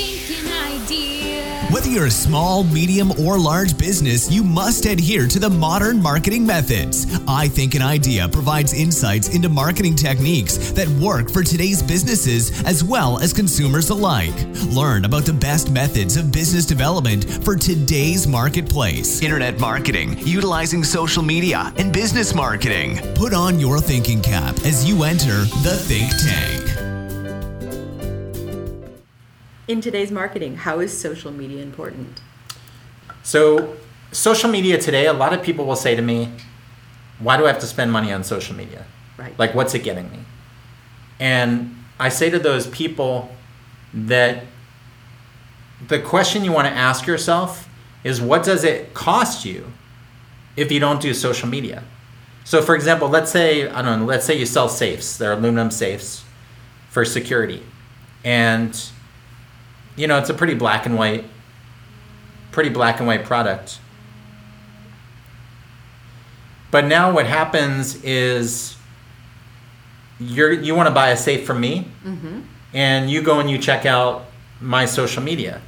thinking idea. Whether you're a small, medium, or large business, you must adhere to the modern marketing methods. I Think an Idea provides insights into marketing techniques that work for today's businesses as well as consumers alike. Learn about the best methods of business development for today's marketplace. Internet marketing, utilizing social media, and business marketing. Put on your thinking cap as you enter the Think Tank. In today's marketing, how is social media important? So, social media today, a lot of people will say to me, Why do I have to spend money on social media? Right. Like, what's it getting me? And I say to those people that the question you want to ask yourself is what does it cost you if you don't do social media? So, for example, let's say, I don't know, let's say you sell safes, they're aluminum safes for security. And, you know, it's a pretty black and white, pretty black and white product. But now what happens is you're, you want to buy a safe from me, mm-hmm. and you go and you check out my social media.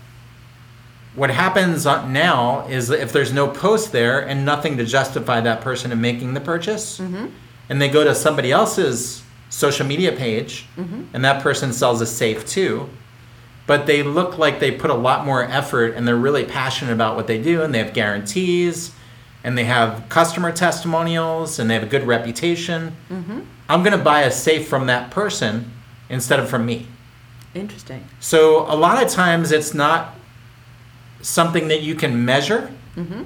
What happens uh, now is if there's no post there and nothing to justify that person in making the purchase, mm-hmm. and they go to somebody else's social media page, mm-hmm. and that person sells a safe too, but they look like they put a lot more effort and they're really passionate about what they do, and they have guarantees, and they have customer testimonials, and they have a good reputation. Mm-hmm. I'm going to buy a safe from that person instead of from me. Interesting. So a lot of times it's not something that you can measure, mm-hmm.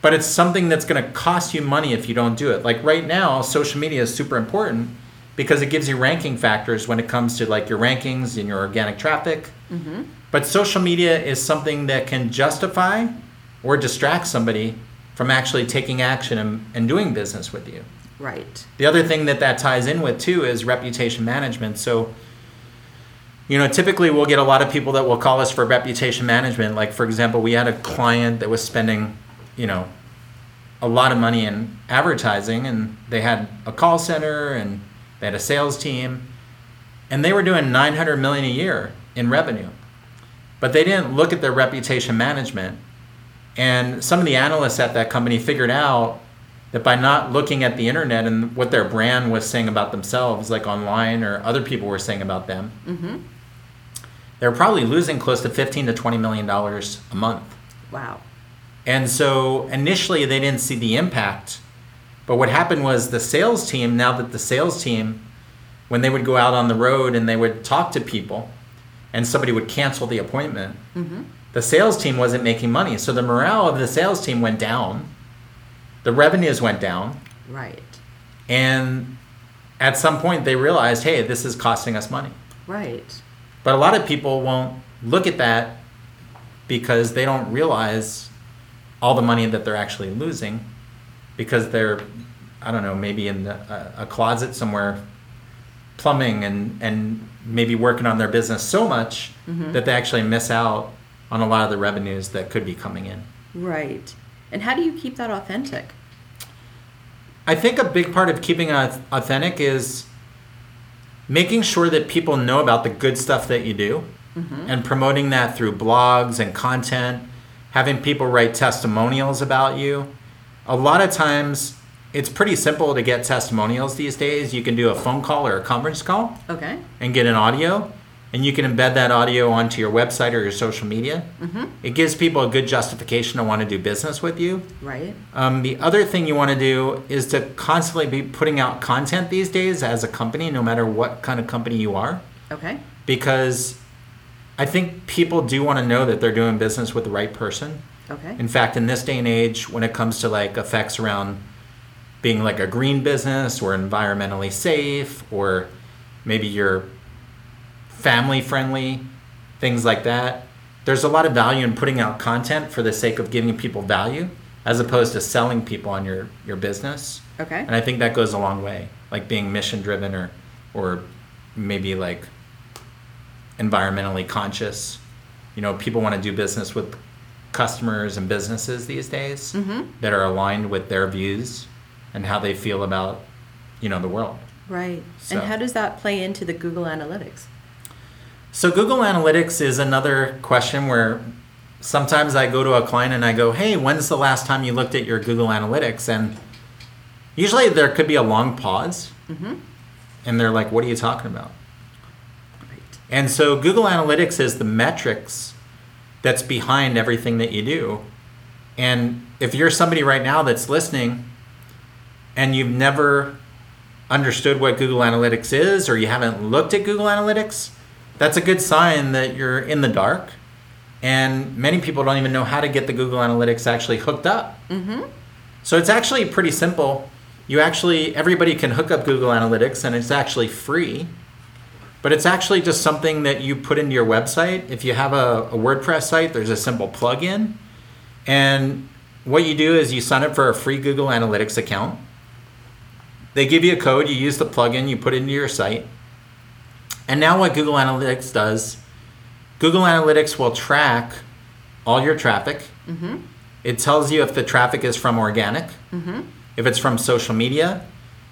but it's something that's going to cost you money if you don't do it. Like right now, social media is super important because it gives you ranking factors when it comes to like your rankings and your organic traffic. Mm-hmm. But social media is something that can justify or distract somebody from actually taking action and, and doing business with you. Right. The other thing that that ties in with too is reputation management. So, you know, typically we'll get a lot of people that will call us for reputation management. Like, for example, we had a client that was spending, you know, a lot of money in advertising and they had a call center and they had a sales team and they were doing 900 million a year in revenue. But they didn't look at their reputation management. And some of the analysts at that company figured out that by not looking at the internet and what their brand was saying about themselves, like online or other people were saying about them, mm-hmm. they're probably losing close to 15 to 20 million dollars a month. Wow. And so initially they didn't see the impact. But what happened was the sales team, now that the sales team, when they would go out on the road and they would talk to people and somebody would cancel the appointment, mm-hmm. the sales team wasn't making money. So the morale of the sales team went down, the revenues went down, Right. and at some point they realized, hey, this is costing us money. Right. But a lot of people won't look at that because they don't realize all the money that they're actually losing because they're, I don't know, maybe in the, a, a closet somewhere plumbing and, and maybe working on their business so much mm-hmm. that they actually miss out on a lot of the revenues that could be coming in. Right. And how do you keep that authentic? I think a big part of keeping it authentic is making sure that people know about the good stuff that you do mm-hmm. and promoting that through blogs and content, having people write testimonials about you. A lot of times, it's pretty simple to get testimonials these days. You can do a phone call or a conference call Okay. and get an audio, and you can embed that audio onto your website or your social media. It gives people a good justification to want to do business with you. Right. Um, the other thing you want to do is to constantly be putting out content these days as a company, no matter what kind of company you are, Okay. because I think people do want to know that they're doing business with the right person. Okay. In fact, in this day and age, when it comes to like effects around being like a green business or environmentally safe, or maybe you're family friendly, things like that, there's a lot of value in putting out content for the sake of giving people value as opposed to selling people on your, your business. Okay. And I think that goes a long way, like being mission driven or, or maybe like environmentally conscious. You know, people want to do business with customers and businesses these days mm-hmm. that are aligned with their views and how they feel about, you know, the world. Right. So- And how does that play into the Google Analytics? So Google Analytics is another question where sometimes I go to a client and I go, "Hey, when's the last time you looked at your Google Analytics?" And usually there could be a long pause, mm-hmm. and they're like, "What are you talking about?" Right. And so Google Analytics is the metrics that's behind everything that you do. And if you're somebody right now that's listening and you've never understood what Google Analytics is or you haven't looked at Google Analytics, that's a good sign that you're in the dark. And many people don't even know how to get the Google Analytics actually hooked up. Mm-hmm. So it's actually pretty simple. You actually, everybody can hook up Google Analytics and it's actually free. But it's actually just something that you put into your website. If you have a, a WordPress site, there's a simple plugin. And what you do is you sign up for a free Google Analytics account. They give you a code, you use the plugin, you put it into your site. And now what Google Analytics does, Google Analytics will track all your traffic. Mm-hmm. It tells you if the traffic is from organic, mm-hmm. if it's from social media.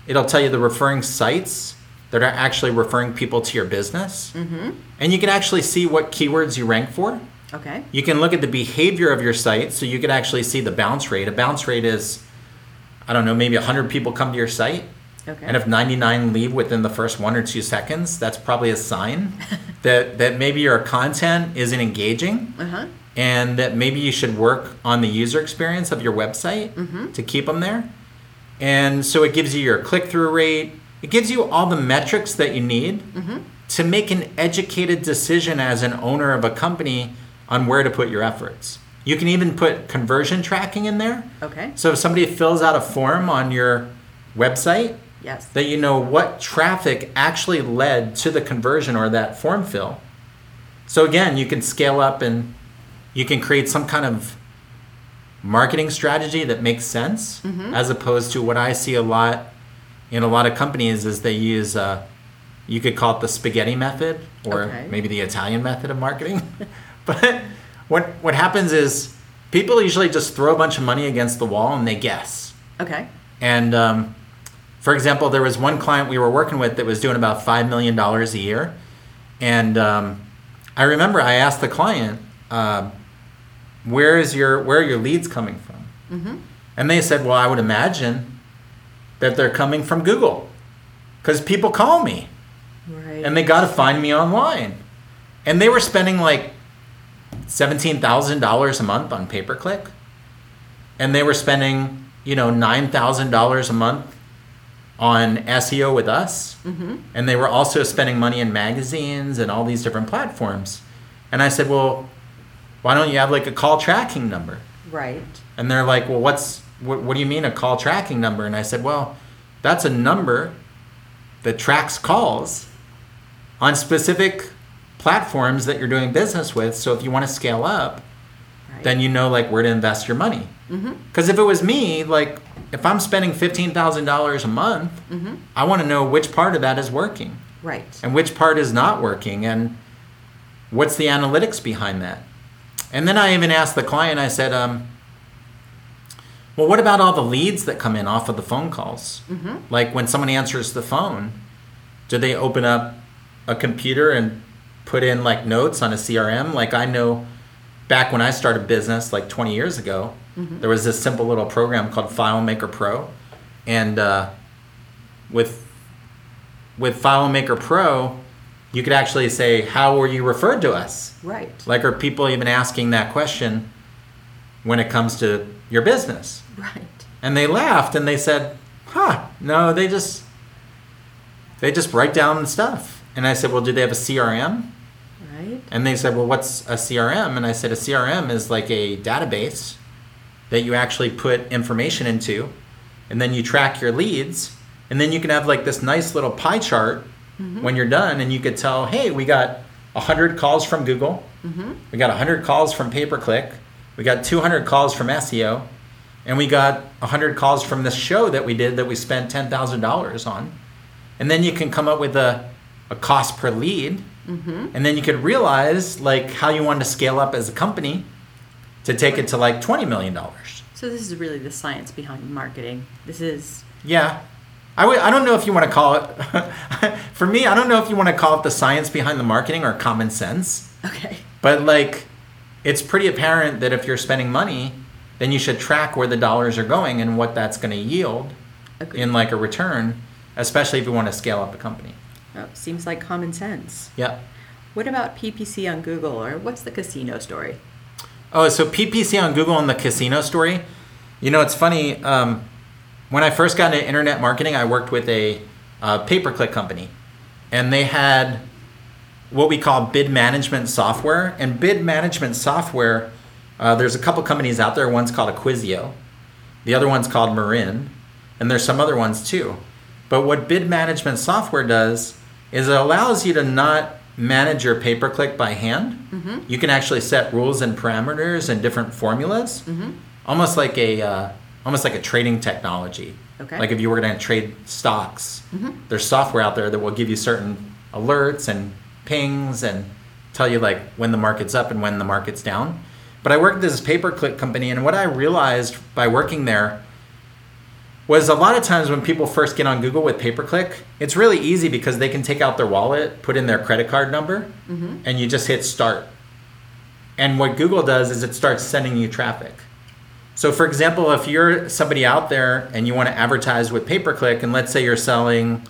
It'll tell you the referring sites that are actually referring people to your business. And you can actually see what keywords you rank for. Okay. You can look at the behavior of your site, so you can actually see the bounce rate. A bounce rate is, I don't know, maybe 100 people come to your site, Okay. and if 99 leave within the first one or two seconds, that's probably a sign that, that maybe your content isn't engaging uh huh. and that maybe you should work on the user experience of your website to keep them there. And so it gives you your click through rate, it gives you all the metrics that you need mm-hmm. to make an educated decision as an owner of a company on where to put your efforts. You can even put conversion tracking in there. Okay. So if somebody fills out a form on your website, Yes. that you know what traffic actually led to the conversion or that form fill. So again, you can scale up and you can create some kind of marketing strategy that makes sense mm-hmm. as opposed to what I see a lot in a lot of companies is they use uh, you could call it the spaghetti method or Okay. maybe the Italian method of marketing. but what what happens is people usually just throw a bunch of money against the wall and they guess. Okay. And um, for example, there was one client we were working with that was doing about $5 million a year. And um, I remember I asked the client, uh, where, is your, where are your leads coming from? And they said, well, I would imagine that they're coming from Google because people call me Right. and they got to find me online. And they were spending like $17,000 a month on pay per click. And they were spending, you know, $9,000 a month on SEO with us. Mm-hmm. And they were also spending money in magazines and all these different platforms. And I said, well, why don't you have like a call tracking number? right. And they're like, well, what's what, what do you mean a call tracking number? And I said, well, that's a number that tracks calls on specific platforms that you're doing business with. So if you want to scale up, Right. then you know like where to invest your money. Because if it was me, like if I'm spending fifteen thousand dollars a month, I want to know which part of that is working Right. and which part is not working and what's the analytics behind that and then i even asked the client i said um, well what about all the leads that come in off of the phone calls? Like when someone answers the phone do they open up a computer and put in like notes on a crm like i know back when i started business like 20 years ago there was this simple little program called filemaker pro. And uh, with with FileMaker Pro, you could actually say, "How were you referred to us?" Right. Like, are people even asking that question when it comes to your business? Right. And they laughed and they said, "Huh? No, they just they just write down the stuff." And I said, "Well, do they have a CRM?" Right. And they said, "Well, what's a CRM?" And I said, "A CRM is like a database that you actually put information into, and then you track your leads, and then you can have like this nice little pie chart mm-hmm. when you're done, and you could tell, hey, we got 100 calls from Google, mm-hmm. we got 100 calls from pay per click, we got 200 calls from SEO, and we got 100 calls from this show that we did that we spent $10,000 on." And then you can come up with a, a cost per lead mm-hmm. and then you could realize like how you want to scale up as a company to take it to like 20 million dollars So this is really the science behind marketing. This is yeah I I don't know if you want to call it, for me, I don't know if you want to call it the science behind the marketing or common sense. Okay. But like, it's pretty apparent that if you're spending money, then you should track where the dollars are going and what that's going to yield Agreed. in like a return, especially if you want to scale up a company. Oh, seems like common sense. Yeah. What about PPC on Google or what's the casino story? Oh, so PPC on Google and the casino story. You know, it's funny. Um, when I first got into internet marketing, I worked with a uh, pay per click company, and they had what we call bid management software. And bid management software, uh, there's a couple companies out there. One's called Acquisio, the other one's called Marin, and there's some other ones too. But what bid management software does is it allows you to not manage your pay per click by hand. You can actually set rules and parameters and different formulas, almost like a uh, almost like a trading technology. Okay. Like if you were going to trade stocks, there's software out there that will give you certain alerts and pings and tell you like when the market's up and when the market's down. But I worked at this pay per click company, and what I realized by working there was a lot of times when people first get on Google with pay per click, it's really easy because they can take out their wallet, put in their credit card number, and you just hit start. And what Google does is it starts sending you traffic. So, for example, if you're somebody out there and you want to advertise with pay per click, and let's say you're selling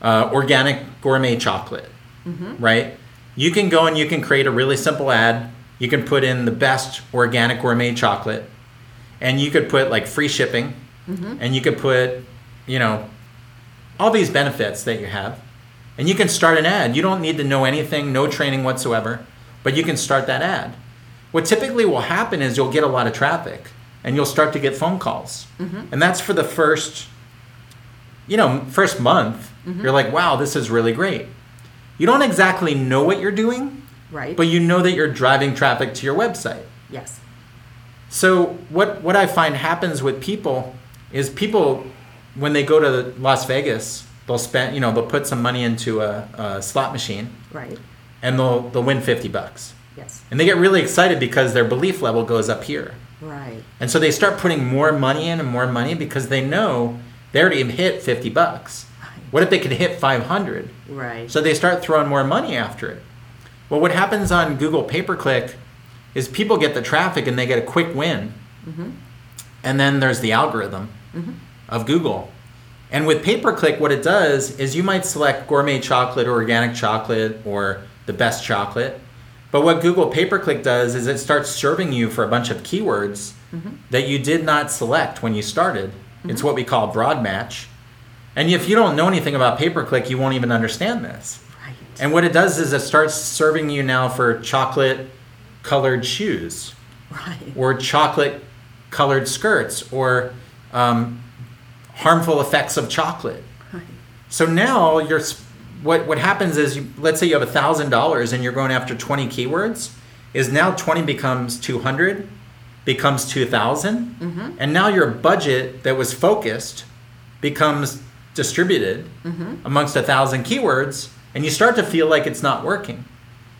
uh, organic gourmet chocolate, Mm-hmm. right? You can go and you can create a really simple ad. You can put in the best organic gourmet chocolate, and you could put like free shipping, mm-hmm. and you could put, you know, all these benefits that you have, and you can start an ad. You don't need to know anything, no training whatsoever, but you can start that ad. What typically will happen is you'll get a lot of traffic, and you'll start to get phone calls, mm-hmm. and that's for the first, you know, first month. You're like, wow, this is really great. You don't exactly know what you're doing, Right? but you know that you're driving traffic to your website. yes. So what what I find happens with people is people when they go to Las Vegas, they'll spend you know they'll put some money into a, a slot machine Right. and they'll they'll win fifty bucks, Yes. and they get really excited because their belief level goes up here, Right. and so they start putting more money in and more money because they know they already hit fifty bucks. What if they could hit five hundred? Right. So they start throwing more money after it. Well, what happens on Google pay per click is people get the traffic and they get a quick win. Mm-hmm. And then there's the algorithm mm-hmm. of Google. And with pay per click, what it does is you might select gourmet chocolate or organic chocolate or the best chocolate. But what Google pay per click does is it starts serving you for a bunch of keywords mm-hmm. that you did not select when you started. It's what we call broad match. And if you don't know anything about pay per click, you won't even understand this. right. And what it does is it starts serving you now for chocolate colored shoes right. or chocolate colored skirts or um, harmful effects of chocolate. Right. So now you're what what happens is you, let's say you have a thousand dollars and you're going after 20 keywords is now 20 becomes 200 becomes 2000 and now your budget that was focused becomes distributed mm-hmm. amongst a thousand keywords and you start to feel like it's not working.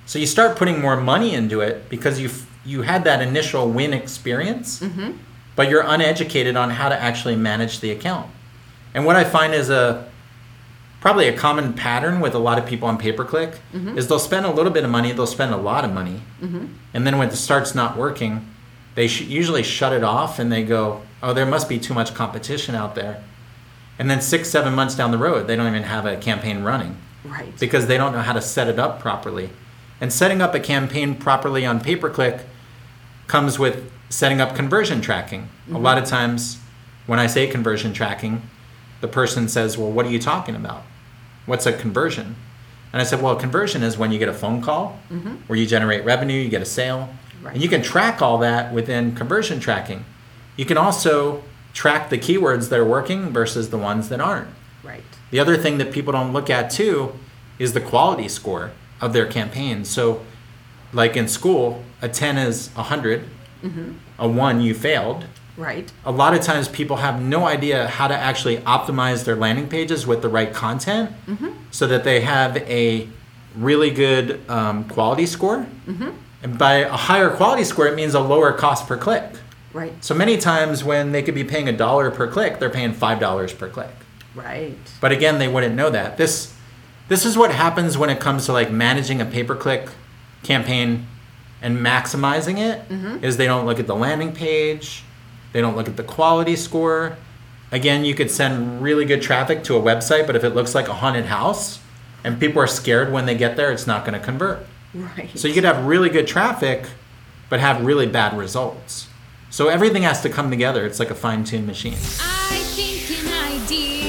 So you start putting more money into it because you you had that initial win experience mm-hmm. but you're uneducated on how to actually manage the account. And what i find is a probably a common pattern with a lot of people on pay per click mm-hmm. is they'll spend a little bit of money, they'll spend a lot of money, and then when it starts not working, they sh- usually shut it off and they go, "Oh, there must be too much competition out there," and then six, seven months down the road, they don't even have a campaign running Right. because they don't know how to set it up properly. And setting up a campaign properly on pay per click comes with setting up conversion tracking. A mm-hmm. lot of times, when I say conversion tracking, the person says, Well, what are you talking about? What's a conversion? And I said, Well, conversion is when you get a phone call mm-hmm. where you generate revenue, you get a sale, Right. and you can track all that within conversion tracking. You can also track the keywords that are working versus the ones that aren't. Right. The other thing that people don't look at too is the quality score of their campaign. So, like in school, a 10 is 100, mm-hmm. a 1 you failed. Right. A lot of times people have no idea how to actually optimize their landing pages with the right content mm-hmm. so that they have a really good um, quality score. Mm-hmm. And by a higher quality score, it means a lower cost per click. Right. So many times when they could be paying a dollar per click, they're paying $5 per click. Right. But again, they wouldn't know that. This this is what happens when it comes to like managing a pay-per-click campaign and maximizing it mm-hmm. is they don't look at the landing page, they don't look at the quality score. Again, you could send really good traffic to a website, but if it looks like a haunted house and people are scared when they get there, it's not going to convert. Right. So you could have really good traffic, but have really bad results. So everything has to come together. It's like a fine-tuned machine. I think an idea.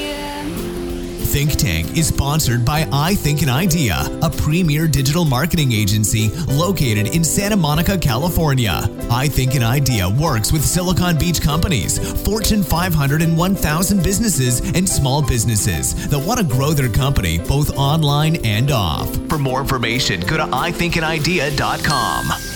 Think Tank is sponsored by I Think an Idea, a premier digital marketing agency located in Santa Monica, California. I Think an Idea works with Silicon Beach companies, Fortune 500 and 1,000 businesses, and small businesses that want to grow their company both online and off. For more information, go to ithinkanidea.com.